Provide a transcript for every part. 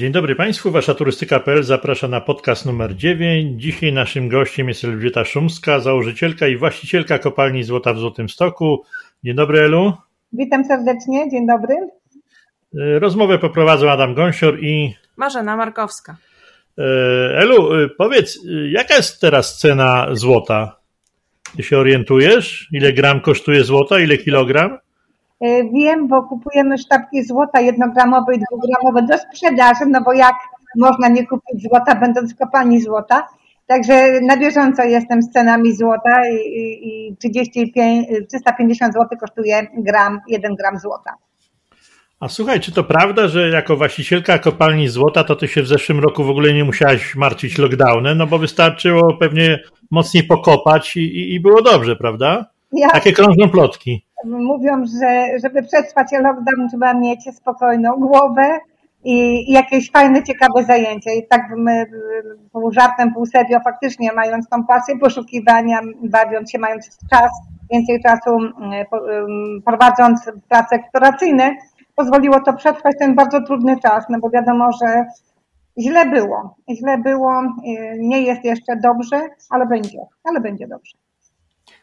Dzień dobry Państwu, Wasza turystyka.pl zaprasza na podcast numer 9. Dzisiaj naszym gościem jest Elżbieta Szumska, założycielka i właścicielka kopalni Złota w Złotym Stoku. Dzień dobry Elu. Witam serdecznie, dzień dobry. E, rozmowę poprowadzą Adam Gąsior i Marzena Markowska. E, Elu, e, powiedz, jaka jest teraz cena złota? Ty się orientujesz? Ile gram kosztuje złota, ile kilogram? E, wiem, bo kupujemy sztabki złota jednogramowe i dwugramowe do sprzedaży, no bo jak można nie kupić złota, będąc w kopalni złota. Także na bieżąco jestem z cenami złota i, i 35, 350 zł kosztuje gram, 1 gram złota. A słuchaj, czy to prawda, że jako właścicielka kopalni złota, to ty się w zeszłym roku w ogóle nie musiałaś martwić lockdownem, no bo wystarczyło pewnie mocniej pokopać i, i, i było dobrze, prawda? Ja, Takie krążą plotki. Mówią, że żeby przetrwać lockdown trzeba mieć spokojną głowę i jakieś fajne, ciekawe zajęcie. I tak my pół żartem, pół serio, faktycznie mając tą pasję poszukiwania, bawiąc się, mając czas, więcej czasu mm, mm, prowadząc prace eksploracyjne, pozwoliło to przetrwać ten bardzo trudny czas, no bo wiadomo, że źle było. Źle było, y, nie jest jeszcze dobrze, ale będzie, ale będzie dobrze.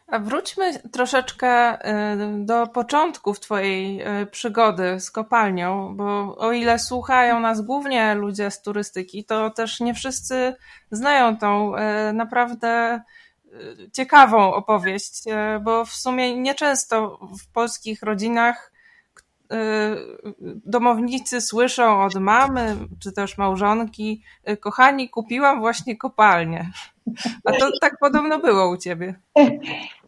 A wróćmy troszeczkę y, do początków Twojej y, przygody z kopalnią, bo o ile słuchają nas głównie ludzie z turystyki, to też nie wszyscy znają tą naprawdę ciekawą opowieść, bo w sumie nieczęsto w polskich rodzinach Y, domownicy słyszą od mamy, czy też małżonki, y, kochani, kupiłam właśnie kopalnię. A to tak podobno było u ciebie.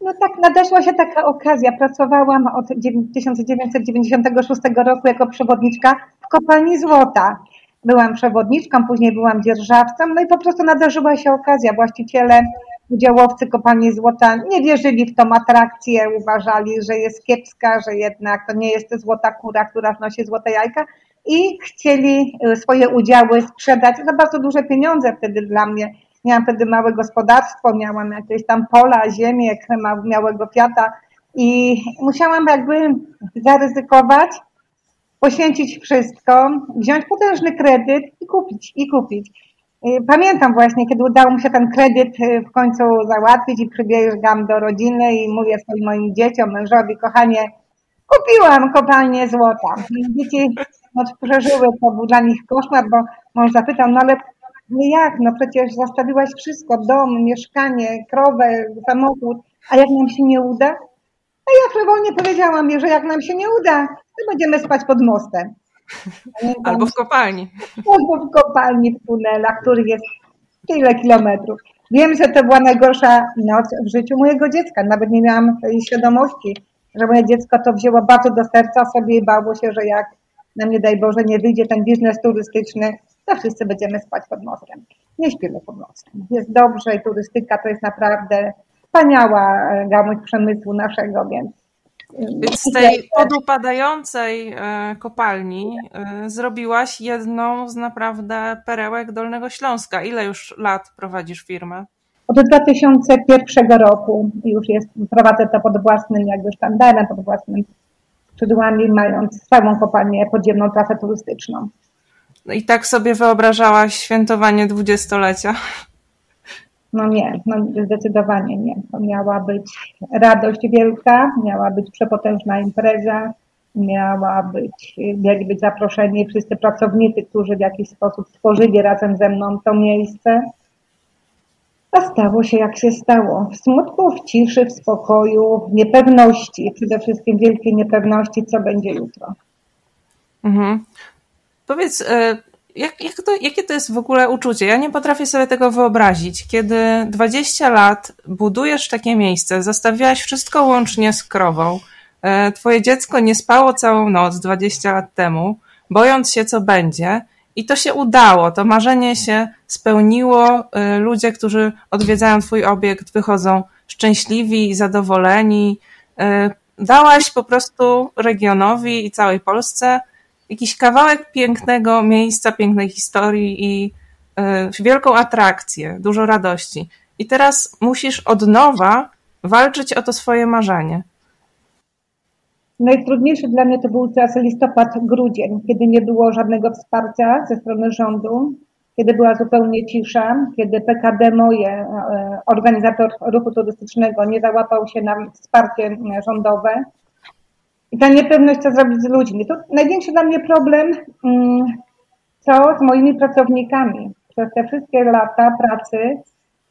No tak, nadeszła się taka okazja. Pracowałam od 1996 roku jako przewodniczka w kopalni złota. Byłam przewodniczką, później byłam dzierżawcą, no i po prostu nadarzyła się okazja. Właściciele udziałowcy kopalni złota nie wierzyli w tą atrakcję, uważali, że jest kiepska, że jednak to nie jest złota kura, która wnosi złote jajka i chcieli y, swoje udziały sprzedać za bardzo duże pieniądze wtedy dla mnie. Miałam wtedy małe gospodarstwo, miałam jakieś tam pola, ziemię, małego fiata i musiałam jakby zaryzykować, poświęcić wszystko, wziąć potężny kredyt i kupić, i kupić. Y, pamiętam właśnie, kiedy udało mi się ten kredyt y, w końcu załatwić i przybiegam do rodziny i mówię swoim moim dzieciom, mężowi, kochanie, kupiłam kopalnię złota. Dzieci no, przeżyły, to był dla nich koszmar, bo mąż zapytał, no ale no jak, no przecież zastawiłaś wszystko, dom, mieszkanie, krowę, samochód, a jak nam się nie uda? A ja frywolnie powiedziałam, że jak nam się nie uda, to będziemy spać pod mostem. Albo w kopalni. Albo w kopalni w tunelach, których jest tyle kilometrów. Wiem, że to była najgorsza noc w życiu mojego dziecka. Nawet nie miałam tej świadomości, że moje dziecko to wzięło bardzo do serca sobie i bało się, że jak nam nie daj Boże nie wyjdzie ten biznes turystyczny, to wszyscy będziemy spać pod mostem. Nie śpimy pod mostem. Jest dobrze i turystyka to jest naprawdę wspaniała gałąź przemysłu naszego, więc z tej podupadającej e, kopalni e, zrobiłaś jedną z naprawdę perełek Dolnego Śląska. Ile już lat prowadzisz firmę? Od 2001 roku już jest, prowadzę to pod własnym jakby sztandarem, pod własnym skrzydłami, mając całą kopalnię podziemną trasę turystyczną. No i tak sobie wyobrażałaś świętowanie dwudziestolecia? No nie, no zdecydowanie nie. To miała być radość wielka, miała być przepotężna impreza, miała być, mieli być zaproszeni wszyscy pracownicy, którzy w jakiś sposób stworzyli razem ze mną to miejsce. A stało się jak się stało. W smutku, w ciszy, w spokoju, w niepewności, przede wszystkim wielkiej niepewności, co będzie jutro. Mhm. Powiedz, e, jak, jak to, jakie to jest w ogóle uczucie? Ja nie potrafię sobie tego wyobrazić. Kiedy 20 lat budujesz takie miejsce, zostawiałaś wszystko łącznie z krową, e, twoje dziecko nie spało całą noc 20 lat temu, bojąc się, co będzie, i to się udało, to marzenie się spełniło. E, ludzie, którzy odwiedzają twój obiekt, wychodzą szczęśliwi i zadowoleni. E, dałaś po prostu regionowi i całej Polsce jakiś kawałek pięknego miejsca, pięknej historii i y, wielką atrakcję, dużo radości. I teraz musisz od nowa walczyć o to swoje marzenie. Najtrudniejszy dla mnie to był czas listopad-grudzień, kiedy nie było żadnego wsparcia ze strony rządu, kiedy była zupełnie cisza, kiedy PKD moje, e, organizator ruchu turystycznego, nie załapał się na wsparcie rządowe. I ta niepewność, co zrobić z ludźmi. To największy dla mnie problem, mm, co z moimi pracownikami. Przez te wszystkie lata pracy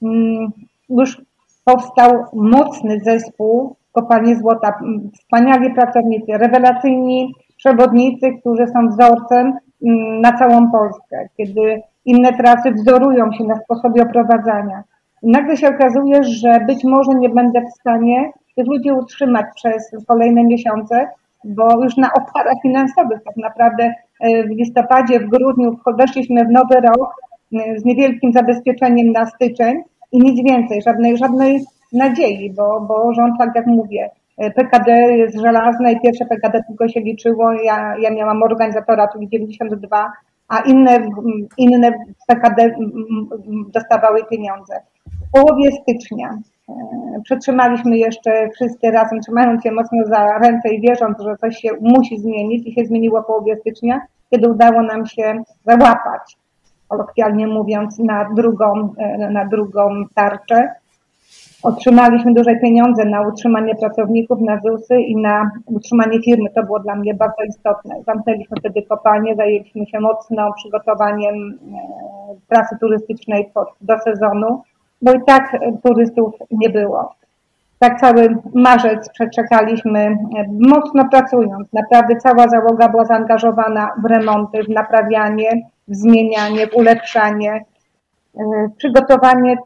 mm, już powstał mocny zespół kopalni złota. Wspaniali pracownicy, rewelacyjni przewodnicy, którzy są wzorcem mm, na całą Polskę, kiedy inne trasy wzorują się na sposobie oprowadzania. I nagle się okazuje, że być może nie będę w stanie tych ludzi utrzymać przez kolejne miesiące, bo już na obszarach finansowych tak naprawdę e, w listopadzie, w grudniu weszliśmy w nowy rok e, z niewielkim zabezpieczeniem na styczeń i nic więcej, żadnej, żadnej nadziei, bo, bo rząd, tak jak mówię, e, PKD jest żelazne i pierwsze PKD tylko się liczyło. Ja, ja miałam organizatora, czyli 92, a inne, inne PKD dostawały pieniądze. W połowie stycznia przetrzymaliśmy jeszcze wszyscy razem, trzymając się mocno za ręce i wierząc, że coś się musi zmienić i się zmieniło połowie stycznia, kiedy udało nam się załapać, kolokwialnie mówiąc, na drugą, e, na drugą tarczę Otrzymaliśmy duże pieniądze na utrzymanie pracowników, na ZUSy i na utrzymanie firmy. To było dla mnie bardzo istotne. Zamknęliśmy wtedy kopalnię, zajęliśmy się mocno przygotowaniem e, trasy turystycznej do sezonu, bo i tak turystów nie było. Tak cały marzec przeczekaliśmy, e, mocno pracując. Naprawdę cała załoga była zaangażowana w remonty, w naprawianie, w zmienianie, w ulepszanie. E, przygotowanie,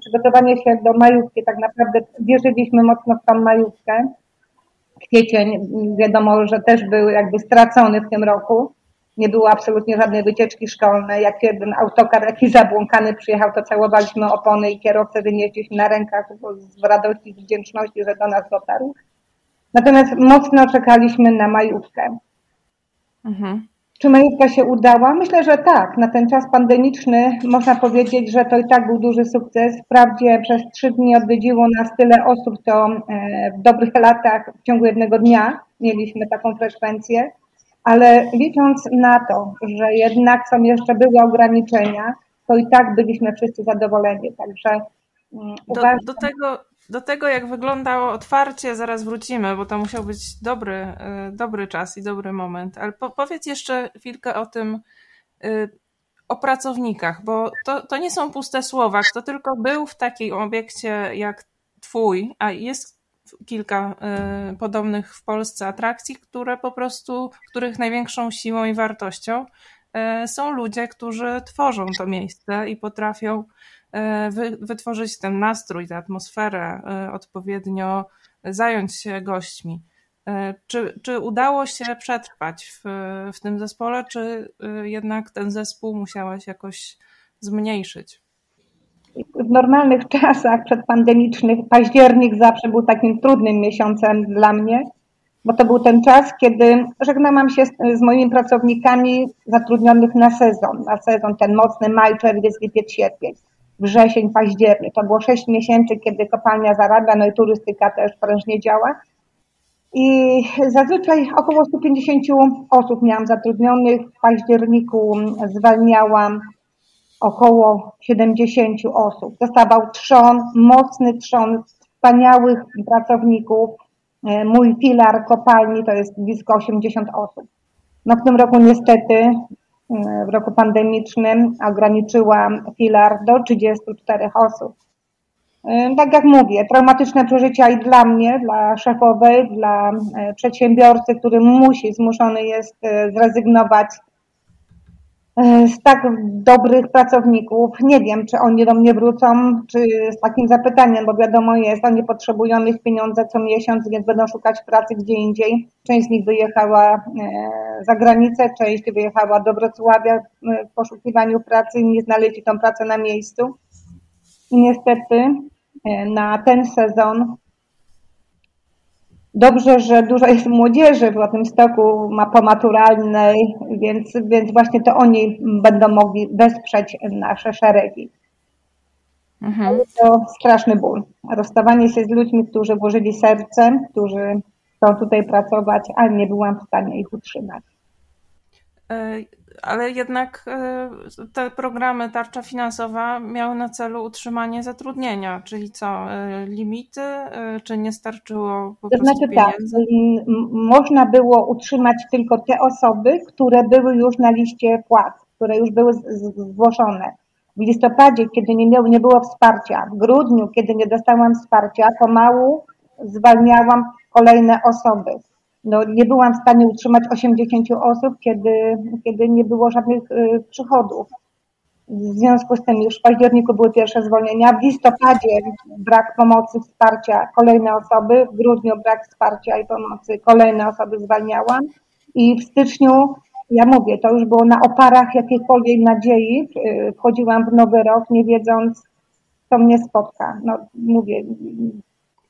przygotowanie się do majówki, tak naprawdę wierzyliśmy mocno w tą majówkę. Kwiecień, wiadomo, że też był jakby stracony w tym roku. Nie było absolutnie żadnej wycieczki szkolnej. Jak jeden autokar jakiś zabłąkany przyjechał, to całowaliśmy opony i kierowcę wynieśliśmy na rękach z radości, z wdzięczności, że do nas dotarł. Natomiast mocno czekaliśmy na majówkę. Mhm. Czy majówka się udała? Myślę, że tak. Na ten czas pandemiczny można powiedzieć, że to i tak był duży sukces. Wprawdzie przez trzy dni odwiedziło nas tyle osób, to e, w dobrych latach w ciągu jednego dnia mieliśmy taką frekwencję, ale licząc na to, że jednak są jeszcze były ograniczenia, to i tak byliśmy wszyscy zadowoleni. Także mm, do, do tego do tego, jak wyglądało otwarcie, zaraz wrócimy, bo to musiał być dobry, y, dobry czas i dobry moment. Ale po, powiedz jeszcze chwilkę o tym, y, o pracownikach, bo to, to nie są puste słowa. Kto tylko był w takim obiekcie jak Twój, a jest kilka y, podobnych w Polsce atrakcji, które po prostu, których największą siłą i wartością są ludzie, którzy tworzą to miejsce i potrafią E, wytworzyć ten nastrój, tę atmosferę, e, odpowiednio zająć się gośćmi. E, czy, czy udało się przetrwać w, w tym zespole, czy jednak ten zespół musiałaś jakoś zmniejszyć? W normalnych czasach przedpandemicznych październik zawsze był takim trudnym miesiącem dla mnie, bo to był ten czas, kiedy żegnałam się z, z moimi pracownikami zatrudnionych na sezon, na sezon ten mocny maj, czerwiec, lipiec, sierpień wrzesień, październik. To było sześć miesięcy, kiedy kopalnia zarabia, no i turystyka też prężnie działa. I zazwyczaj około 150 osób miałam zatrudnionych. W październiku zwalniałam około 70 osób. Zostawał trzon, mocny trzon wspaniałych pracowników. E, mój filar kopalni to jest blisko 80 osób. No w tym roku niestety w roku pandemicznym ograniczyła filar do 34 osób. E, tak jak mówię, traumatyczne przeżycia i dla mnie, dla szefowej, dla e, przedsiębiorcy, który musi, zmuszony jest e, zrezygnować E, z tak dobrych pracowników. Nie wiem, czy oni do mnie wrócą, czy z takim zapytaniem, bo wiadomo jest, oni potrzebują ich pieniądze co miesiąc, więc będą szukać pracy gdzie indziej. Część z nich wyjechała e, za granicę, część wyjechała do Wrocławia e, w poszukiwaniu pracy i nie znaleźli tą pracę na miejscu. Niestety na ten sezon Dobrze, że dużo jest młodzieży w tym stoku pomaturalnej, więc, więc właśnie to oni będą mogli wesprzeć nasze szeregi. Mhm. To straszny ból. Rozstawanie się z ludźmi, którzy włożyli serce, którzy chcą tutaj pracować, ale nie byłam w stanie ich utrzymać. Ale jednak e, te programy tarcza finansowa miały na celu utrzymanie zatrudnienia, czyli co, e, limity, czy nie starczyło po to prostu znaczy tak, pieniędzy? tak, można było utrzymać tylko te osoby, które były już na liście płac, które już były zgłoszone. W listopadzie, kiedy nie, miało, nie było wsparcia, w grudniu, kiedy nie dostałam wsparcia, pomału zwalniałam kolejne osoby no, nie byłam w stanie utrzymać 80 osób, kiedy, kiedy nie było żadnych y, przychodów. W związku z tym już w październiku były pierwsze zwolnienia, w listopadzie brak pomocy, wsparcia, kolejne osoby, w grudniu brak wsparcia i pomocy, kolejne osoby zwalniałam. I w styczniu, ja mówię, to już było na oparach jakiejkolwiek nadziei, y, wchodziłam w nowy rok, nie wiedząc, co mnie spotka. No, mówię,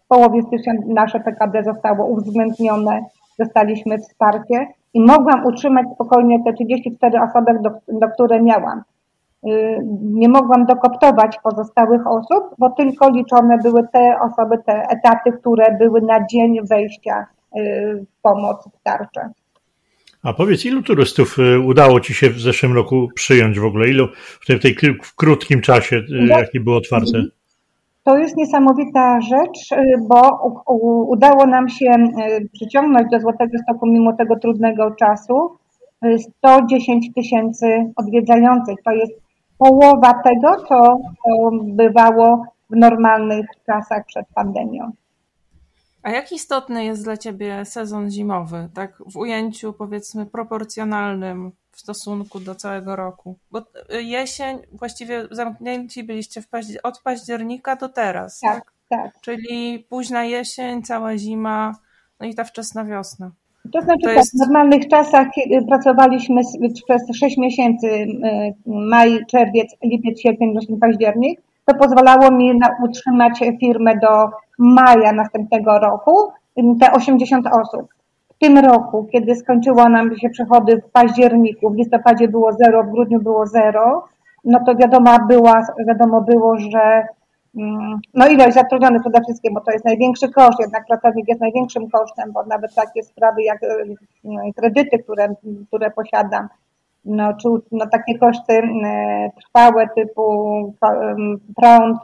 w połowie stycznia nasze PKD zostało uwzględnione dostaliśmy wsparcie i mogłam utrzymać spokojnie te 34 osoby, do, do które miałam. Y, nie mogłam dokoptować pozostałych osób, bo tylko liczone były te osoby, te etaty, które były na dzień wejścia y, w pomoc w tarczę. A powiedz, ilu turystów y, udało Ci się w zeszłym roku przyjąć w ogóle? Ilu w tej, w tej w krótkim czasie, jaki było otwarte? To jest niesamowita rzecz, y, bo udało nam się y, przyciągnąć do Złotego Stoku mimo tego trudnego czasu 110 y, tysięcy odwiedzających. To jest połowa tego, co bywało w normalnych czasach przed pandemią. A jak istotny jest dla Ciebie sezon zimowy, tak w ujęciu powiedzmy proporcjonalnym w stosunku do całego roku? Bo y, jesień, właściwie zamknięci byliście paździer od października do teraz, tak, tak? tak? Czyli późna jesień, cała zima, no i ta wczesna wiosna. To znaczy to tak, jest... w normalnych czasach pracowaliśmy przez 6 miesięcy, y, maj, czerwiec, lipiec, sierpień, wrzesień, październik. To pozwalało mi na utrzymać firmę do maja następnego roku, te 80 osób w tym roku, kiedy skończyło nam się przychody w październiku, w listopadzie było zero, w grudniu było zero, no to wiadomo, była, wiadomo było, że mm, no ilość zatrudnionych przede wszystkim, bo to jest największy koszt, jednak pracownik jest największym kosztem, bo nawet takie sprawy jak mm, kredyty, które, które posiadam, no, czy no, takie koszty e, trwałe typu prąd,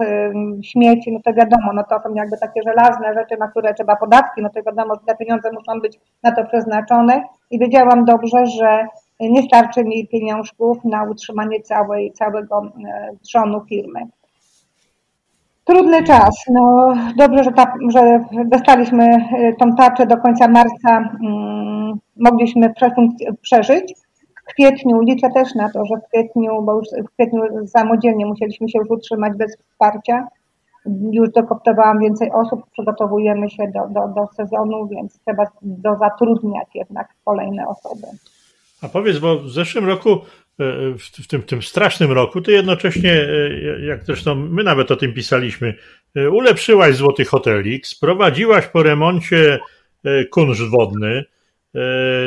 śmieci, no to wiadomo, no to są jakby takie żelazne rzeczy, na które trzeba podatki, no to wiadomo, że te pieniądze muszą być na to przeznaczone i wiedziałam dobrze, że nie starczy mi pieniążków na utrzymanie całej, całego trzonu firmy. Trudny czas. No, dobrze, że, ta, że dostaliśmy e, tą tarczę do końca marca. Mm, mogliśmy przeżyć. W kwietniu liczę też na to, że w kwietniu, bo już w kwietniu samodzielnie musieliśmy się już utrzymać bez wsparcia. Już dokoptowałam więcej osób, przygotowujemy się do, do, do sezonu, więc trzeba dozatrudniać jednak kolejne osoby. A powiedz, bo w zeszłym roku, e, w tym, tym strasznym roku, ty jednocześnie, e, jak zresztą my nawet o tym pisaliśmy, e, ulepszyłaś Złoty Hotelik, sprowadziłaś po remoncie kunszt wodny, E,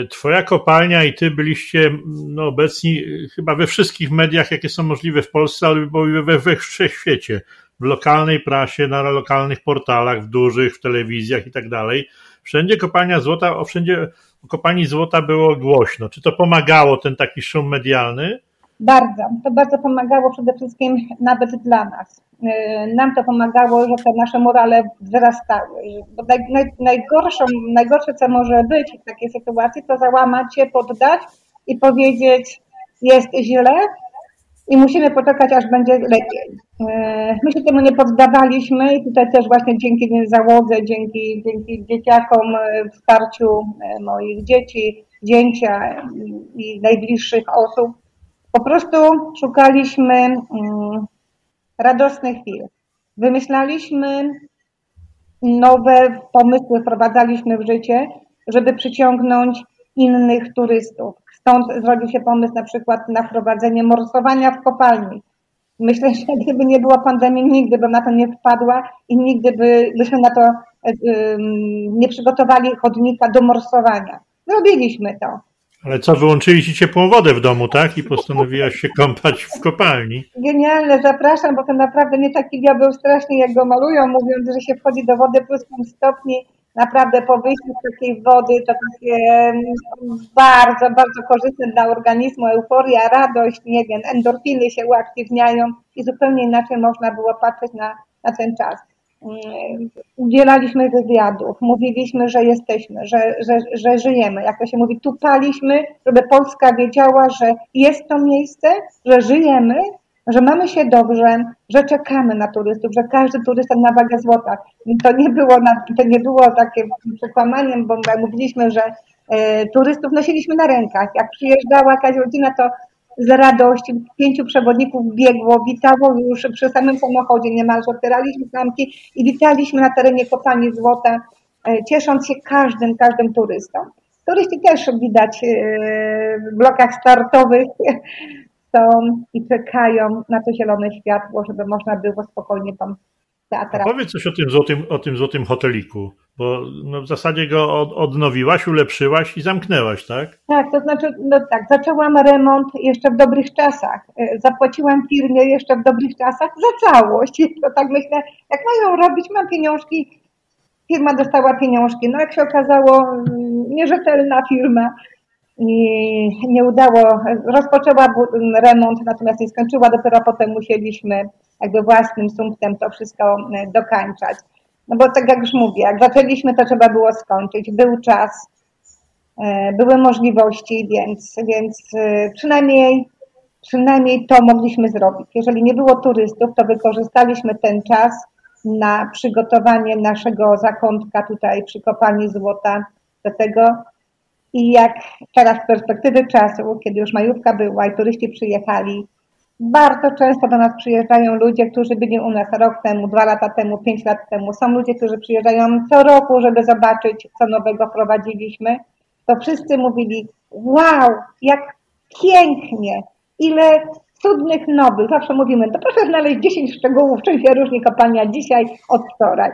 twoja kopalnia i ty byliście no, obecni chyba we wszystkich mediach, jakie są możliwe w Polsce, ale we, we wszechświecie. W lokalnej prasie, na lokalnych portalach, w dużych, w telewizjach i tak dalej. Wszędzie kopalnia złota, o wszędzie o kopalni złota było głośno. Czy to pomagało, ten taki szum medialny? Bardzo. To bardzo pomagało przede wszystkim nawet dla nas. Y, nam to pomagało, że te nasze morale wzrastały. Bo naj, naj, najgorszą, najgorsze, co może być w takiej sytuacji, to załamać się, poddać i powiedzieć, jest źle i musimy poczekać, aż będzie lepiej. Y, my się temu nie poddawaliśmy i tutaj też właśnie dzięki załodze, dzięki, dzięki dzieciakom, y, wsparciu moich dzieci, zdjęcia i najbliższych osób, po prostu szukaliśmy mm, radosnych chwil. Wymyślaliśmy nowe pomysły, wprowadzaliśmy w życie, żeby przyciągnąć innych turystów. Stąd zrodził się pomysł na przykład na wprowadzenie morsowania w kopalni. Myślę, że gdyby nie było pandemii, nigdy bym na to nie wpadła i nigdy by, byśmy na to nie przygotowali chodnika do morsowania. Zrobiliśmy to. Ale co, wyłączyliście ciepłą wodę w domu, tak? I postanowiłaś się kąpać w kopalni. Genialne, zapraszam, bo to naprawdę nie taki diabeł strasznie, jak go malują, mówiąc, że się wchodzi do wody plus 5 stopni. naprawdę po wyjściu z takiej wody to takie bardzo, bardzo korzystne dla organizmu, euforia, radość, nie wiem, endorfiny się uaktywniają i zupełnie inaczej można było patrzeć na, na ten czas. Mm, udzielaliśmy wywiadów, mówiliśmy, że jesteśmy, że, że, że żyjemy. Jak to się mówi, tupaliśmy, żeby Polska wiedziała, że jest to miejsce, że żyjemy, że mamy się dobrze, że czekamy na turystów, że każdy turysta na wagę złota. To nie było, na, to nie było takie przekłamaniem, bo mówiliśmy, że e, turystów nosiliśmy na rękach. Jak przyjeżdżała jakaś rodzina, to z radości pięciu przewodników biegło, witało już przy samym samochodzie niemalże, otwieraliśmy zamki i witaliśmy na terenie kopalni złota, e, ciesząc się każdym, każdym turystą. Turyści też widać e, w blokach startowych są i czekają na to zielone światło, żeby można było spokojnie tam Powiedz coś o tym złotym, o tym złotym hoteliku, bo no w zasadzie go od, odnowiłaś, ulepszyłaś i zamknęłaś, tak? Tak, to znaczy, no tak, zaczęłam remont jeszcze w dobrych czasach. E, zapłaciłam firmie jeszcze w dobrych czasach za całość. To tak myślę, jak mają robić, mam pieniążki, firma dostała pieniążki. No jak się okazało, mm, nierzetelna firma, i nie udało, rozpoczęła remont, natomiast nie skończyła, dopiero potem musieliśmy jakby własnym sumptem to wszystko e, dokańczać. No bo tak jak już mówię, jak zaczęliśmy, to trzeba było skończyć. Był czas, e, były możliwości, więc, więc e, przynajmniej, przynajmniej to mogliśmy zrobić. Jeżeli nie było turystów, to wykorzystaliśmy ten czas na przygotowanie naszego zakątka tutaj przy kopalni złota do tego, i jak teraz z perspektywy czasu, kiedy już majówka była i turyści przyjechali, bardzo często do nas przyjeżdżają ludzie, którzy byli u nas rok temu, dwa lata temu, pięć lat temu. Są ludzie, którzy przyjeżdżają co roku, żeby zobaczyć, co nowego wprowadziliśmy. To wszyscy mówili, wow, jak pięknie, ile cudnych nowych. Zawsze mówimy, to proszę znaleźć 10 szczegółów, czym się różni kopalnia dzisiaj od wczoraj.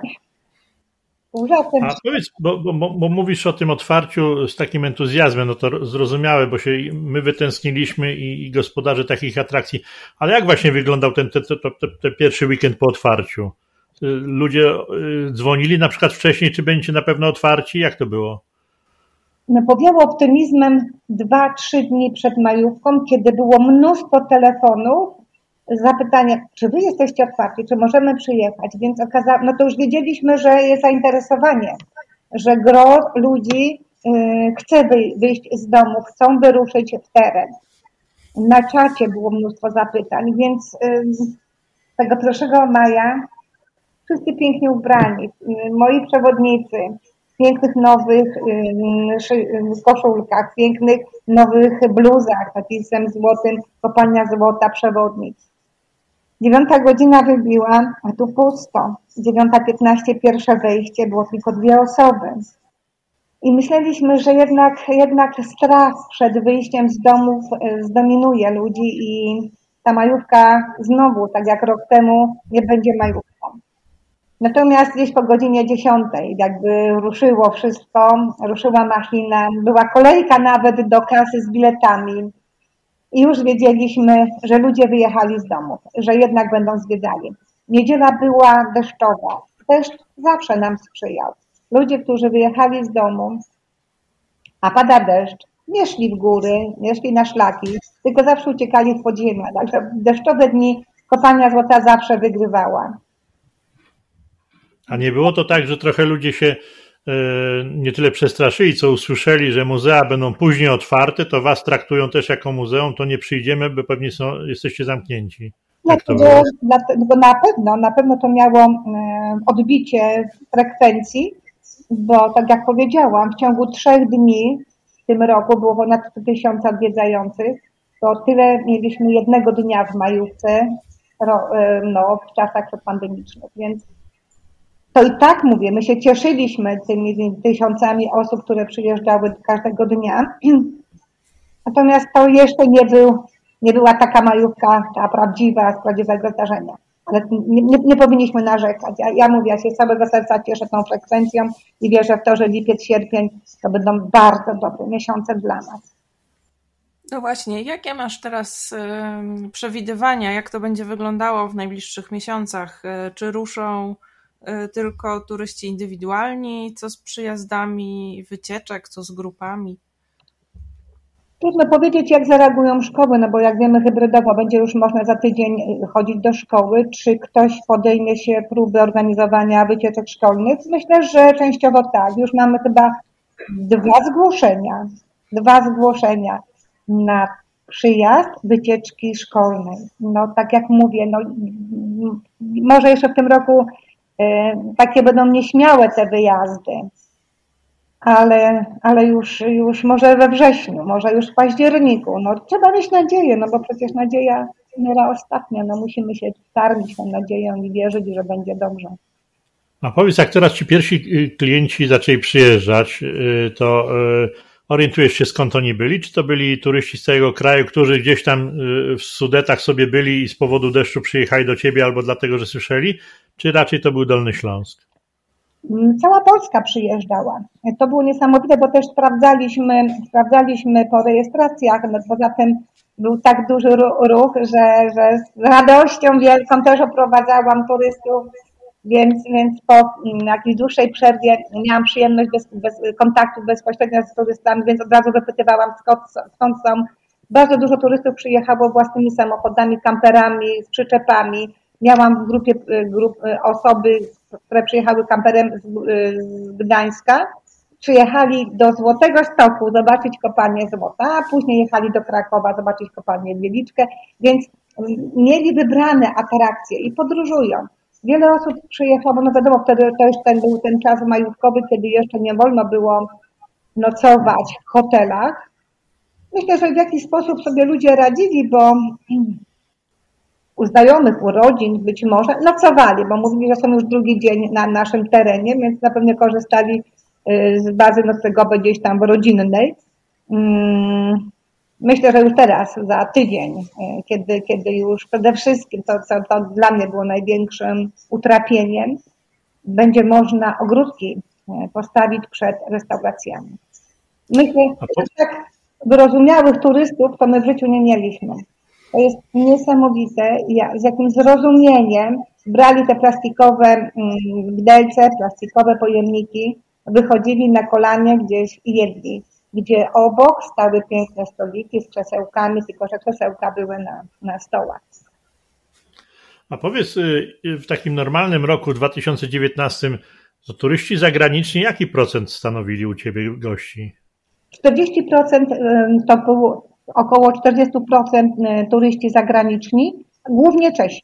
Zatem... A powiedz, bo, bo, bo, mówisz o tym otwarciu z takim entuzjazmem, no to zrozumiałe, bo się my wytęskniliśmy i, i gospodarze takich atrakcji. Ale jak właśnie wyglądał ten, pierwszy weekend po otwarciu? Y, ludzie y, dzwonili na przykład wcześniej, czy będziecie na pewno otwarci? Jak to było? No, powiało optymizmem dwa, trzy dni przed majówką, kiedy było mnóstwo telefonów zapytanie, czy wy jesteście otwarci, czy możemy przyjechać, więc okazało, no to już wiedzieliśmy, że jest zainteresowanie, że gro ludzi y, chce wyjść z domu, chcą wyruszyć w teren. Na czacie było mnóstwo zapytań, więc y, tego 1 maja wszyscy pięknie ubrani, y, moi przewodnicy, w pięknych nowych koszulkach, pięknych nowych bluzach, napisem złotym, kopalnia złota przewodnic. Dziewiąta godzina wybiła, a tu pusto. Dziewiąta piętnaście pierwsze wejście, było tylko dwie osoby. I myśleliśmy, że jednak, jednak strach przed wyjściem z domów zdominuje ludzi i ta majówka znowu, tak jak rok temu, nie będzie majówką. Natomiast gdzieś po godzinie dziesiątej jakby ruszyło wszystko, ruszyła machina, była kolejka nawet do kasy z biletami i już wiedzieliśmy, że ludzie wyjechali z domów, że jednak będą zwiedzali. Niedziela była deszczowa. Deszcz zawsze nam sprzyjał. Ludzie, którzy wyjechali z domu, a pada deszcz, nie szli w góry, nie szli na szlaki, tylko zawsze uciekali w podziemia. Także deszczowe dni kopalnia złota zawsze wygrywała. A nie było to tak, że trochę ludzie się nie tyle przestraszyli, co usłyszeli, że muzea będą później otwarte, to was traktują też jako muzeum, to nie przyjdziemy, bo pewnie są, jesteście zamknięci. Dlatego, dlatego na pewno, na pewno to miało e, odbicie frekwencji, bo tak jak powiedziałam, w ciągu trzech dni w tym roku było ponad 100 tysiąca odwiedzających, to tyle mieliśmy jednego dnia w majówce e, no, w czasach przedpandemicznych, więc to i tak mówię, my się cieszyliśmy tymi tysiącami osób, które przyjeżdżały każdego dnia. Natomiast to jeszcze nie, był, nie była taka majówka, ta prawdziwa, z prawdziwego zdarzenia. Ale nie, nie, nie powinniśmy narzekać. Ja, ja mówię, ja się z całego serca cieszę tą frekwencją i wierzę w to, że lipiec, sierpień to będą bardzo dobre miesiące dla nas. No właśnie, jakie masz teraz przewidywania, jak to będzie wyglądało w najbliższych miesiącach? E, czy ruszą tylko turyści indywidualni? Co z przyjazdami wycieczek, co z grupami? Trudno powiedzieć, jak zareagują szkoły, no bo jak wiemy, hybrydowo będzie już można za tydzień chodzić do szkoły. Czy ktoś podejmie się próby organizowania wycieczek szkolnych? Myślę, że częściowo tak. Już mamy chyba dwa zgłoszenia. Dwa zgłoszenia na przyjazd wycieczki szkolnej. No tak jak mówię, no, może jeszcze w tym roku takie będą nieśmiałe te wyjazdy, ale, ale już, już może we wrześniu, może już w październiku. No trzeba mieć nadzieję, no bo przecież nadzieja umiera ostatnia. No musimy się karmić tą nadzieją i wierzyć, że będzie dobrze. A powiedz, jak teraz ci pierwsi y, klienci zaczęli przyjeżdżać, y, to y, orientujesz się skąd oni byli? Czy to byli turyści z całego kraju, którzy gdzieś tam w Sudetach sobie byli i z powodu deszczu przyjechali do ciebie albo dlatego, że słyszeli? Czy raczej to był Dolny Śląsk? Mm, cała Polska przyjeżdżała. To było niesamowite, bo też sprawdzaliśmy, sprawdzaliśmy po rejestracjach, no poza tym był tak duży ruch, że, że z radością wielką też oprowadzałam turystów więc, więc po mm, jakiejś dłuższej przerwie miałam przyjemność bez, bez kontaktu bezpośrednio z turystami, więc od razu wypytywałam skąd, skąd są. Bardzo dużo turystów przyjechało własnymi samochodami, kamperami, z przyczepami. Miałam w grupie y, grup, y, osoby, które przyjechały kamperem z, y, z Gdańska. Przyjechali do Złotego Stoku zobaczyć kopalnię złota, a później jechali do Krakowa zobaczyć kopalnię Wieliczkę, więc mm, mieli wybrane atrakcje i podróżują. Wiele osób przyjechało, no wiadomo, wtedy już ten był ten czas majówkowy, kiedy jeszcze nie wolno było nocować w hotelach. Myślę, że w jakiś sposób sobie ludzie radzili, bo u znajomych, urodzin być może nocowali, bo mówili, że są już drugi dzień na naszym terenie, więc na pewno korzystali y, z bazy noclegowej gdzieś tam rodzinnej. Myślę, że już teraz, za tydzień, e, kiedy, kiedy już przede wszystkim to, co to dla mnie było największym utrapieniem, będzie można ogródki e, postawić przed restauracjami. Myślę, że tak wyrozumiałych turystów to my w życiu nie mieliśmy. To jest niesamowite, z jakim zrozumieniem brali te plastikowe widelce, mm, plastikowe pojemniki, wychodzili na kolanie gdzieś i jedli gdzie obok stały piękne stoliki z krzesełkami, tylko że krzesełka były na, na stołach. A powiedz, y, w takim normalnym roku 2019 to turyści zagraniczni jaki procent stanowili u Ciebie gości? 40% y, to było około 40% y, turyści zagraniczni, głównie Czesi.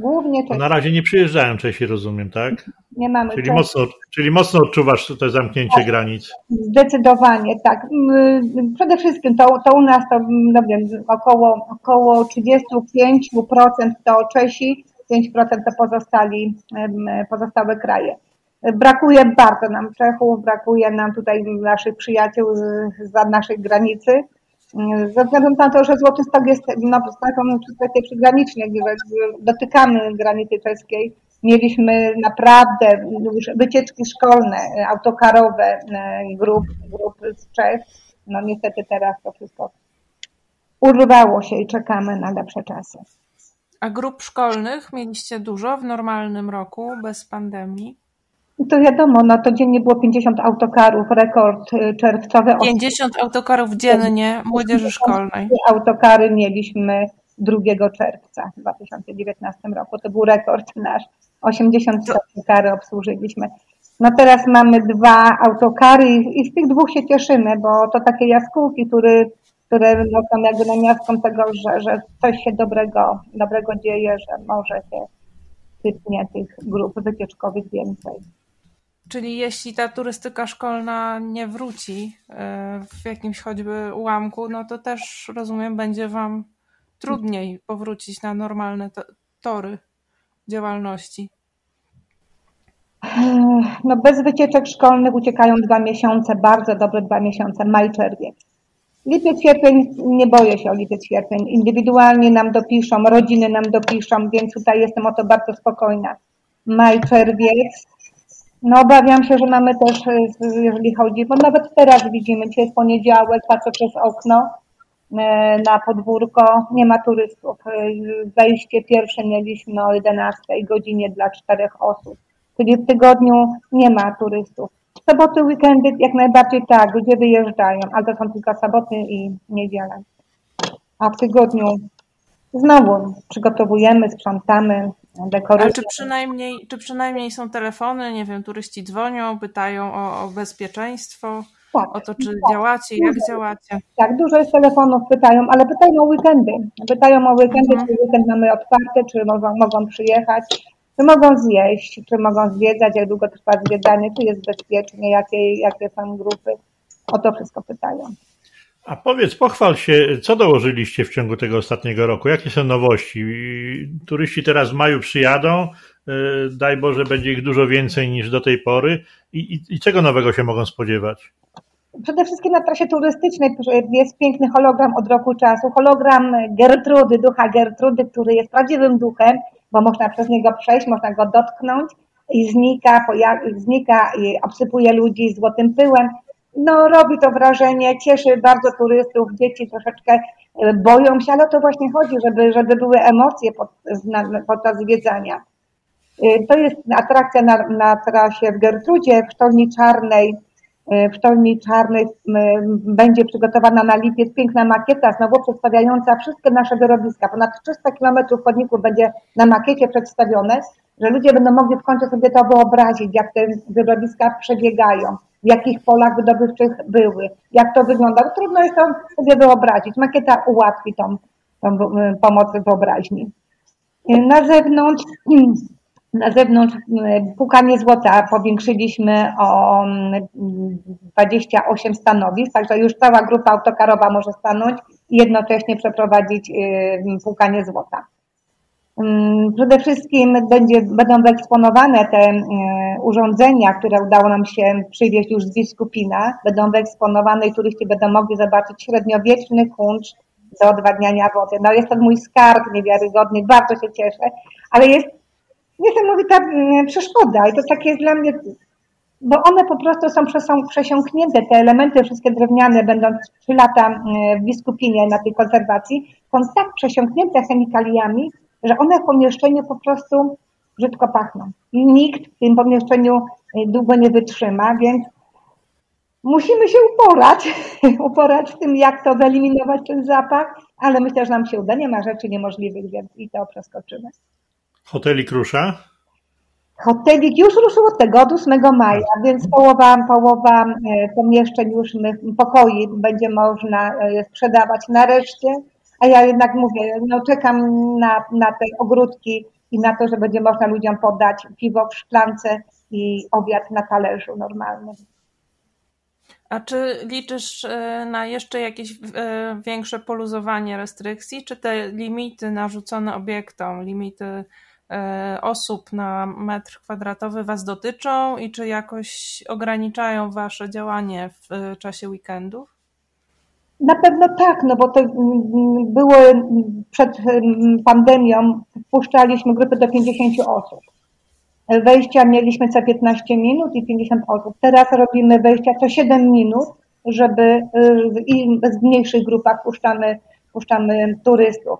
Głównie Czesi. na razie nie przyjeżdżają Czesi, rozumiem, tak? Nie mamy czyli mocno, czyli mocno odczuwasz to zamknięcie tak, granic. Zdecydowanie, tak. Przede wszystkim to, to u nas to no wiem, około, około 35% to Czesi, 5% to pozostali, pozostałe kraje. Brakuje bardzo nam Czechów, brakuje nam tutaj naszych przyjaciół za naszej granicy ze względu na to, że Złoty Stok jest no, strefą kwestii przygranicznej, gdzie dotykamy granicy czeskiej, mieliśmy naprawdę już wycieczki szkolne, autokarowe e, grup, grup z Czech. No niestety teraz to wszystko urwało się i czekamy na lepsze czasy. A grup szkolnych mieliście dużo w normalnym roku, bez pandemii? To wiadomo, no to dziennie było 50 autokarów, rekord y, czerwcowy. 50 autokarów dziennie młodzieży szkolnej. Autokary mieliśmy 2 czerwca w 2019 roku. To był rekord nasz. 80 autokary obsłużyliśmy. No teraz mamy dwa autokary i z tych dwóch się cieszymy, bo to takie jaskółki, które, które no, są jakby namiastką tego, że, że coś się dobrego, dobrego dzieje, że może się sypnie tych grup wycieczkowych więcej. Czyli jeśli ta turystyka szkolna nie wróci e, w jakimś choćby ułamku, no to też rozumiem, będzie Wam trudniej powrócić na normalne to, tory działalności. No bez wycieczek szkolnych uciekają dwa miesiące, bardzo dobre dwa miesiące, maj, czerwiec. Lipiec, sierpień, nie boję się o lipiec, sierpień. Indywidualnie nam dopiszą, rodziny nam dopiszą, więc tutaj jestem o to bardzo spokojna. Maj, czerwiec, no obawiam się, że mamy też, e, jeżeli chodzi, bo nawet teraz widzimy, dzisiaj jest poniedziałek, patrzę przez okno, na podwórko, nie ma turystów. Wejście pierwsze mieliśmy o 11 godzinie dla czterech osób, czyli w tygodniu nie ma turystów. Soboty, weekendy jak najbardziej tak, ludzie wyjeżdżają, ale to są tylko soboty i niedziela. A w tygodniu znowu przygotowujemy, sprzątamy, dekorujemy. A czy przynajmniej, czy przynajmniej są telefony, nie wiem, turyści dzwonią, pytają o, o bezpieczeństwo, tak, o to, czy tak, działacie, jak działacie? Tak, dużo jest telefonów, pytają, ale pytają o weekendy. Pytają o weekendy, mhm. czy weekend mamy otwarty, czy mogą, mogą przyjechać, czy mogą zjeść, czy mogą zwiedzać, jak długo trwa zwiedzanie, czy jest bezpiecznie, jakie, jakie są grupy. O to wszystko pytają. A powiedz, pochwal się, co dołożyliście w ciągu tego ostatniego roku? Jakie są nowości? Turyści teraz w maju przyjadą, y, daj Boże, będzie ich dużo więcej niż do tej pory. I, i, i czego nowego się mogą spodziewać? Przede wszystkim na trasie turystycznej jest piękny hologram od roku czasu. Hologram Gertrudy, ducha Gertrudy, który jest prawdziwym duchem, bo można przez niego przejść, można go dotknąć i znika, znika i obsypuje ludzi złotym pyłem. No, robi to wrażenie, cieszy bardzo turystów, dzieci troszeczkę e, boją się, ale o to właśnie chodzi, żeby, żeby były emocje podczas zwiedzania. E, to jest atrakcja na, na trasie w Gertrudzie, w Sztolni Czarnej. E, w Sztolni Czarnej będzie przygotowana na lipiec piękna makieta, znowu przedstawiająca wszystkie nasze wyrobiska. Ponad 300 kilometrów chodników będzie na makiecie przedstawione, że ludzie będą mogli w końcu sobie to wyobrazić, jak te wyrobiska przebiegają w jakich polach wydobywczych były, jak to wyglądało. Trudno jest to sobie wyobrazić. Makieta ułatwi tą, tą pomoc wyobraźni. Na zewnątrz, na zewnątrz pukanie złota powiększyliśmy o 28 stanowisk, także już cała grupa autokarowa może stanąć i jednocześnie przeprowadzić pukanie złota. Mm, przede wszystkim będzie, będą wyeksponowane te e, urządzenia, które udało nam się przywieźć już z Biskupina. Będą wyeksponowane i turyści będą mogli zobaczyć średniowieczny kuncz do odwadniania wody. No jest to mój skarb niewiarygodny, bardzo się cieszę, ale jest niesamowita mm, przeszkoda i to takie jest dla mnie, bo one po prostu są przesiąknięte, te elementy wszystkie drewniane, będąc trzy lata mm, w Biskupinie na tej konserwacji, są tak przesiąknięte chemikaliami, że one w pomieszczeniu po prostu brzydko pachną. I nikt w tym pomieszczeniu y, długo nie wytrzyma, więc musimy się uporać, uporać w tym, jak to wyeliminować ten zapach, ale myślę, że nam się uda. Nie ma rzeczy niemożliwych, więc i to przeskoczymy. Hotelik rusza? Hotelik już ruszył od tego, od 8 maja, więc połowa, połowa y, pomieszczeń już pokoi będzie można y, sprzedawać nareszcie a ja jednak mówię, no czekam na, na te ogródki i na to, że będzie można ludziom podać piwo w szklance i obiad na talerzu normalnym. A czy liczysz e, na jeszcze jakieś e, większe poluzowanie restrykcji, czy te limity narzucone obiektom, limity e, osób na metr kwadratowy Was dotyczą i czy jakoś ograniczają Wasze działanie w czasie weekendów? Na pewno tak, no bo to mm, było przed mm, pandemią, wpuszczaliśmy grupy do 50 osób. Wejścia mieliśmy co 15 minut i 50 osób. Teraz robimy wejścia co 7 minut, żeby y, i w mniejszych grupach puszczamy, puszczamy turystów.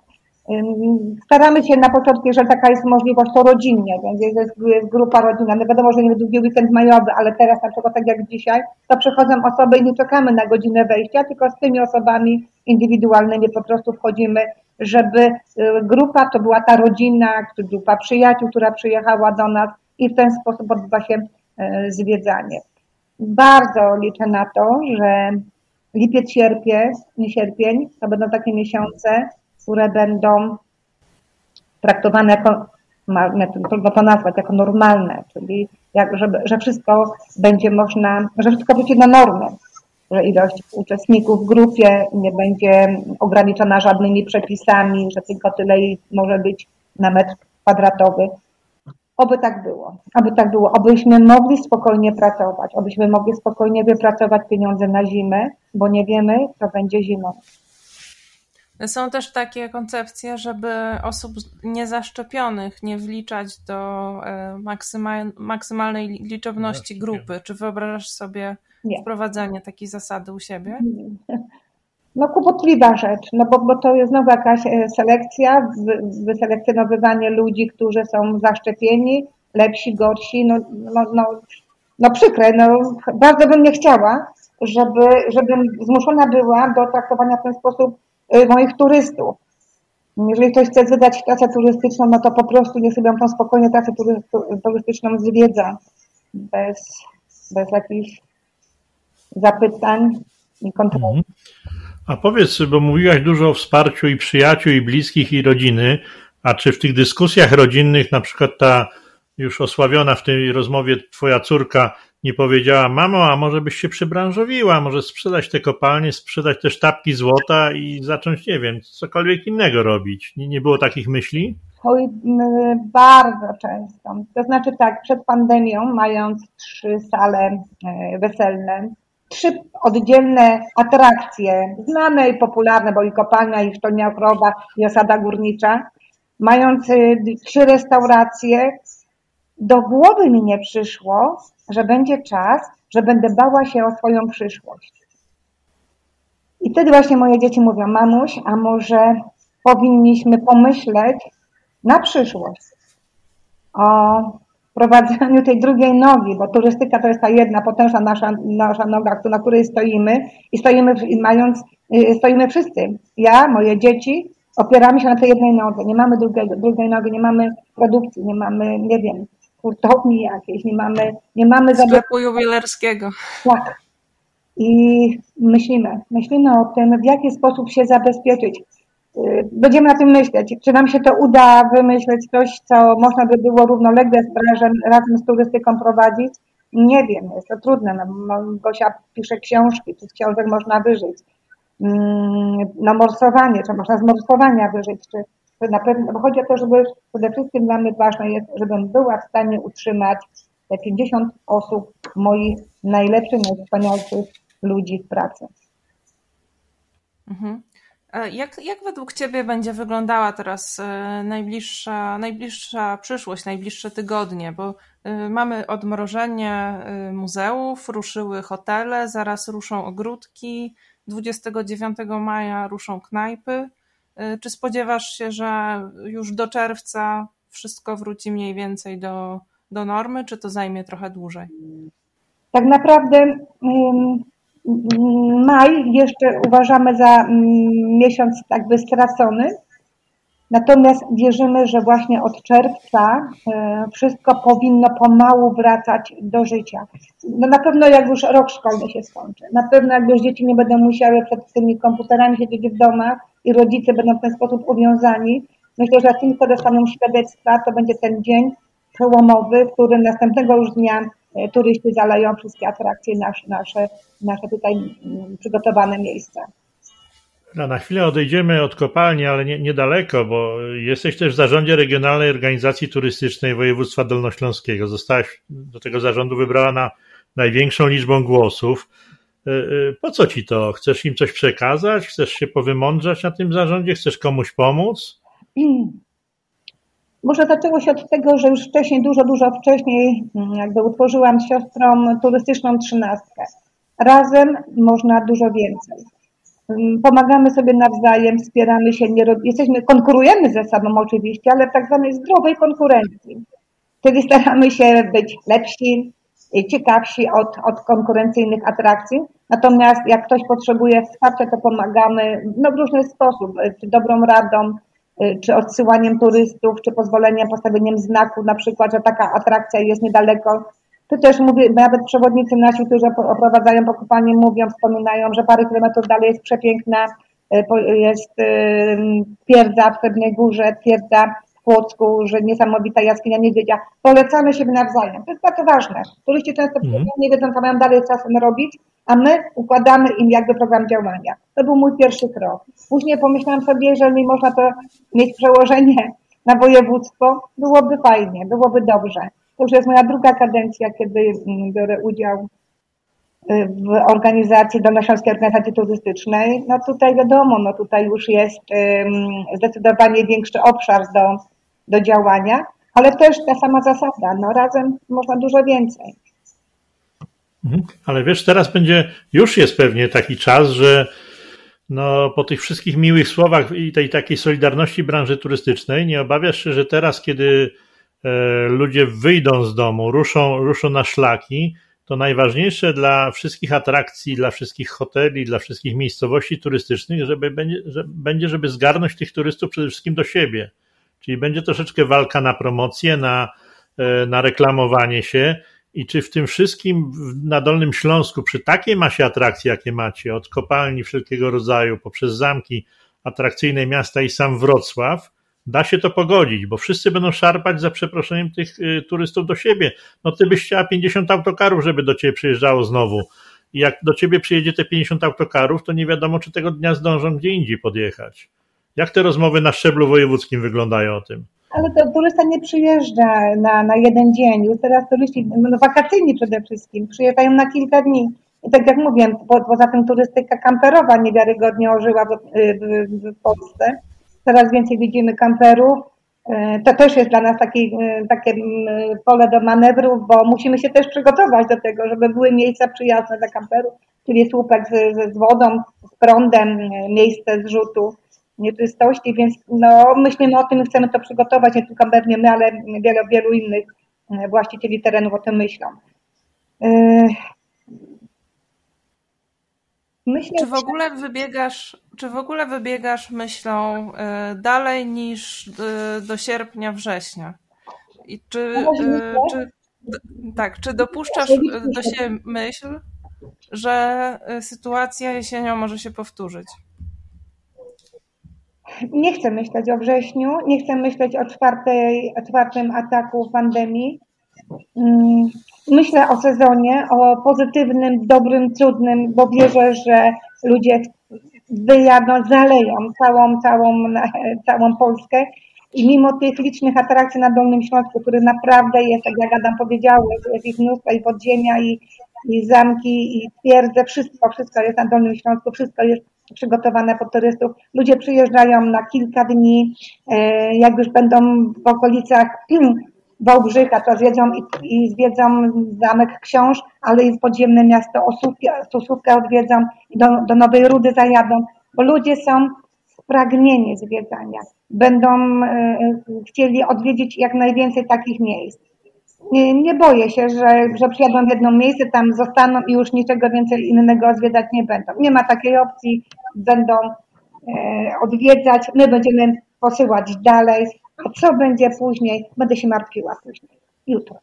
Staramy się na początku, jeżeli taka jest możliwość, to rodzinnie, więc jest grupa rodzinna. No wiadomo, że nie długi weekend majowy, ale teraz na przykład tak jak dzisiaj, to przychodzą osoby i nie czekamy na godzinę wejścia, tylko z tymi osobami indywidualnymi po prostu wchodzimy, żeby y, grupa to była ta rodzina, grupa przyjaciół, która przyjechała do nas i w ten sposób odbywa się y, zwiedzanie. Bardzo liczę na to, że lipiec, sierpień, sierpień, to będą takie miesiące, które będą traktowane jako, trudno to nazwać, jako normalne, czyli jak, żeby, że wszystko będzie można, że wszystko wróci na normę, że ilość uczestników w grupie nie będzie ograniczona żadnymi przepisami, że tylko tyle może być na metr kwadratowy. Oby tak było, aby tak było, obyśmy mogli spokojnie pracować, obyśmy mogli spokojnie wypracować pieniądze na zimę, bo nie wiemy, co będzie zimą. Są też takie koncepcje, żeby osób niezaszczepionych nie wliczać do e, maksymalnej liczebności grupy. Czy wyobrażasz sobie nie. wprowadzenie takiej zasady u siebie? no kłopotliwa rzecz, no bo, bo to jest znowu jakaś e, selekcja, wyselekcjonowywanie ludzi, którzy są zaszczepieni, lepsi, gorsi, no, no, no, no przykre, no bardzo bym nie chciała, żeby, żebym zmuszona była do traktowania w ten sposób moich turystów. Jeżeli ktoś chce wydać trasę turystyczną, no to po prostu niech sobie tą spokojnie trasę turystyczną zwiedza, bez, bez jakichś zapytań i kontroli. Mhm. A powiedz, bo mówiłaś dużo o wsparciu i przyjaciół, i bliskich, i rodziny, a czy w tych dyskusjach rodzinnych, na przykład ta już osławiona w tej rozmowie twoja córka nie powiedziała, mamo, a może byś się przybranżowiła, może sprzedać te kopalnie, sprzedać te sztabki złota i zacząć, nie wiem, cokolwiek innego robić. Nie, nie było takich myśli? Oj, bardzo często. To znaczy tak, przed pandemią, mając trzy sale e, weselne, trzy oddzielne atrakcje, znane i popularne, bo i kopalnia, i sztolnia okrowa, i osada górnicza, mając y, trzy restauracje, do głowy mi nie przyszło, że będzie czas, że będę bała się o swoją przyszłość. I wtedy właśnie moje dzieci mówią, mamuś, a może powinniśmy pomyśleć na przyszłość o prowadzeniu tej drugiej nogi, bo turystyka to jest ta jedna potężna nasza, nasza noga, na której stoimy i stoimy mając, y, stoimy wszyscy. Ja, moje dzieci, opieramy się na tej jednej nodze. Nie mamy drugiej, drugiej nogi, nie mamy produkcji, nie mamy, nie wiem, hurtowni jakiejś, nie mamy, nie mamy sklepu jubilerskiego. Tak. I myślimy, myślimy o tym, w jaki sposób się zabezpieczyć. Y, będziemy na tym myśleć. Czy nam się to uda wymyśleć coś, co można by było równolegle z branżem razem z turystyką prowadzić? Nie wiem, jest to trudne. No, Gosia pisze książki, czy z książek można wyżyć. Mm, no morsowanie, czy można z morsowania wyżyć, czy na pewno, bo chodzi o to, żeby przede wszystkim dla mnie ważne jest, żebym była w stanie utrzymać te 50 osób, moich najlepszych, najwspanialszych ludzi w pracy. Mhm. Jak, jak według Ciebie będzie wyglądała teraz e, najbliższa, najbliższa przyszłość, najbliższe tygodnie? Bo e, mamy odmrożenie e, muzeów, ruszyły hotele, zaraz ruszą ogródki, 29 maja ruszą knajpy. Czy spodziewasz się, że już do czerwca wszystko wróci mniej więcej do, do normy, czy to zajmie trochę dłużej? Tak naprawdę Maj jeszcze uważamy za mm, miesiąc jakby stracony, natomiast wierzymy, że właśnie od czerwca e, wszystko powinno pomału wracać do życia. No na pewno jak już rok szkolny się skończy, na pewno jak już dzieci nie będą musiały przed tymi komputerami siedzieć w domach i rodzice będą w ten sposób uwiązani, myślę, że tylko dostaną świadectwa, to będzie ten dzień przełomowy, w którym następnego już dnia E, turyści zaleją wszystkie atrakcje nasze, nasze, nasze tutaj mm, przygotowane miejsca. No, na chwilę odejdziemy od kopalni, ale nie, niedaleko, bo jesteś też w zarządzie Regionalnej Organizacji Turystycznej Województwa Dolnośląskiego. Zostałaś do tego zarządu wybrana największą liczbą głosów. E, e, po co ci to? Chcesz im coś przekazać? Chcesz się powymądrzać na tym zarządzie? Chcesz komuś pomóc? Może zaczęło się od tego, że już wcześniej, dużo, dużo wcześniej, mm, jakby utworzyłam siostrą turystyczną trzynastkę. Razem można dużo więcej. Mm, pomagamy sobie nawzajem, wspieramy się, nie rob... jesteśmy, konkurujemy ze sobą oczywiście, ale w tak zwanej zdrowej konkurencji. Wtedy staramy się być lepsi, ciekawsi od, od konkurencyjnych atrakcji. Natomiast jak ktoś potrzebuje wsparcia, to pomagamy no, w różny sposób, czy dobrą radą, Y, czy odsyłaniem turystów, czy pozwoleniem, postawieniem znaku, na przykład, że taka atrakcja jest niedaleko. Tu też mówię, nawet przewodnicy nasi, którzy oprowadzają pokopanie, mówią, wspominają, że parę kilometrów dalej jest przepiękna, y, jest y, twierdza w Pewnej Górze, twierdza w Płocku, że niesamowita jaskinia niedźwiedzia. Polecamy się nawzajem. To jest bardzo ważne. Turyści często mm. nie wiedzą, co mają dalej z czasem robić, a my układamy im jakby program działania. To był mój pierwszy krok. Później pomyślałam sobie, jeżeli można to mieć przełożenie na województwo, byłoby fajnie, byłoby dobrze. To już jest moja druga kadencja, kiedy mm, biorę udział y, w organizacji, Dolnośląskiej Organizacji Turystycznej. No tutaj wiadomo, no tutaj już jest zdecydowanie większy obszar do, do działania, ale też ta sama zasada, no razem można dużo więcej. Mhm. Ale wiesz, teraz będzie, już jest pewnie taki czas, że no, po tych wszystkich miłych słowach i tej takiej solidarności branży turystycznej, nie obawiasz się, że teraz, kiedy ludzie wyjdą z domu, ruszą, ruszą na szlaki, to najważniejsze dla wszystkich atrakcji, dla wszystkich hoteli, dla wszystkich miejscowości turystycznych, żeby będzie, że, będzie, żeby zgarnąć tych turystów przede wszystkim do siebie. Czyli będzie troszeczkę walka na promocję, na, e, na reklamowanie się. I czy w tym wszystkim na Dolnym Śląsku, przy takiej masie atrakcji, jakie macie, od kopalni wszelkiego rodzaju, poprzez zamki atrakcyjne miasta i sam Wrocław, da się to pogodzić, bo wszyscy będą szarpać za przeproszeniem tych y, turystów do siebie. No ty byś chciała 50 autokarów, żeby do ciebie przyjeżdżało znowu. I jak do ciebie przyjedzie te 50 autokarów, to nie wiadomo, czy tego dnia zdążą gdzie indziej podjechać. Jak te rozmowy na szczeblu wojewódzkim wyglądają o tym? Ale to turysta nie przyjeżdża na, na jeden dzień. Już teraz turyści, no wakacyjni przede wszystkim, przyjeżdżają na kilka dni. I tak jak mówiłem, po, poza tym turystyka kamperowa niewiarygodnie ożyła w, w, w Polsce. Coraz więcej widzimy kamperów. E, to też jest dla nas taki, e, takie pole do manewrów, bo musimy się też przygotować do tego, żeby były miejsca przyjazne dla kamperów, czyli słupek z, z wodą, z prądem, miejsce zrzutu nieczystości, więc no, myślimy o tym i chcemy to przygotować, nie tylko pewnie my, ale wielu, wielu innych e, właścicieli terenów o tym myślą. Myślę, czy w ogóle wybiegasz, czy w ogóle wybiegasz myślą y, dalej niż y, do sierpnia, września? I czy, y, czy tak, czy dopuszczasz do siebie myśl, że sytuacja jesienią może się powtórzyć? Nie chcę myśleć o wrześniu, nie chcę myśleć o, czwartej, o czwartym ataku pandemii. Mm, myślę o sezonie, o pozytywnym, dobrym, trudnym, bo wierzę, że ludzie wyjadą, zaleją całą, całą, całą Polskę. I mimo tych licznych atrakcji na Dolnym Śląsku, który naprawdę jest, tak jak Adam powiedział, jest ich mnóstwo i podziemia, i, i zamki, i twierdze, wszystko, wszystko jest na Dolnym Śląsku, wszystko jest przygotowane pod turystów. Ludzie przyjeżdżają na kilka dni, e, jak już będą w okolicach Wałbrzycha, to zwiedzą i, i zwiedzą Zamek Książ, ale i podziemne miasto Osówkę odwiedzą i do, do Nowej Rudy zajadą, bo ludzie są spragnieni zwiedzania. Będą e, chcieli odwiedzić jak najwięcej takich miejsc. Nie, nie boję się, że, że przyjadą w jedno miejsce, tam zostaną i już niczego więcej innego zwiedzać nie będą. Nie ma takiej opcji, będą odwiedzać, my będziemy posyłać dalej, a co będzie później, będę się martwiła później, jutro.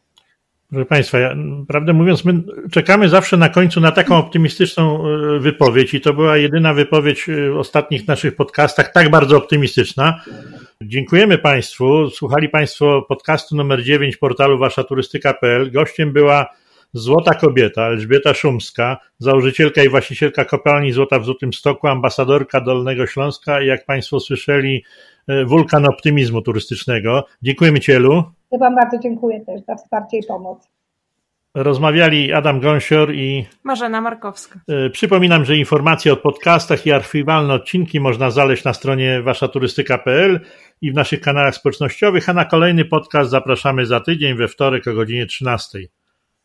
Proszę Państwa, ja, prawdę mówiąc, my czekamy zawsze na końcu na taką optymistyczną e, wypowiedź i to była jedyna wypowiedź w ostatnich naszych podcastach tak bardzo optymistyczna. Dziękujemy Państwu. Słuchali Państwo podcastu numer 9 portalu waszaturystyka.pl. Gościem była Złota Kobieta, Elżbieta Szumska, założycielka i właścicielka kopalni Złota w Złotym Stoku, ambasadorka Dolnego Śląska i jak Państwo słyszeli, e, wulkan optymizmu turystycznego. Dziękujemy Cielu. Ja Wam bardzo dziękuję też za wsparcie i pomoc. Rozmawiali Adam Gąsior i Marzena Markowska. E, przypominam, że informacje o podcastach i archiwalne odcinki można znaleźć na stronie waszaturystyka.pl i w naszych kanałach społecznościowych, a na kolejny podcast zapraszamy za tydzień we wtorek o godzinie 13.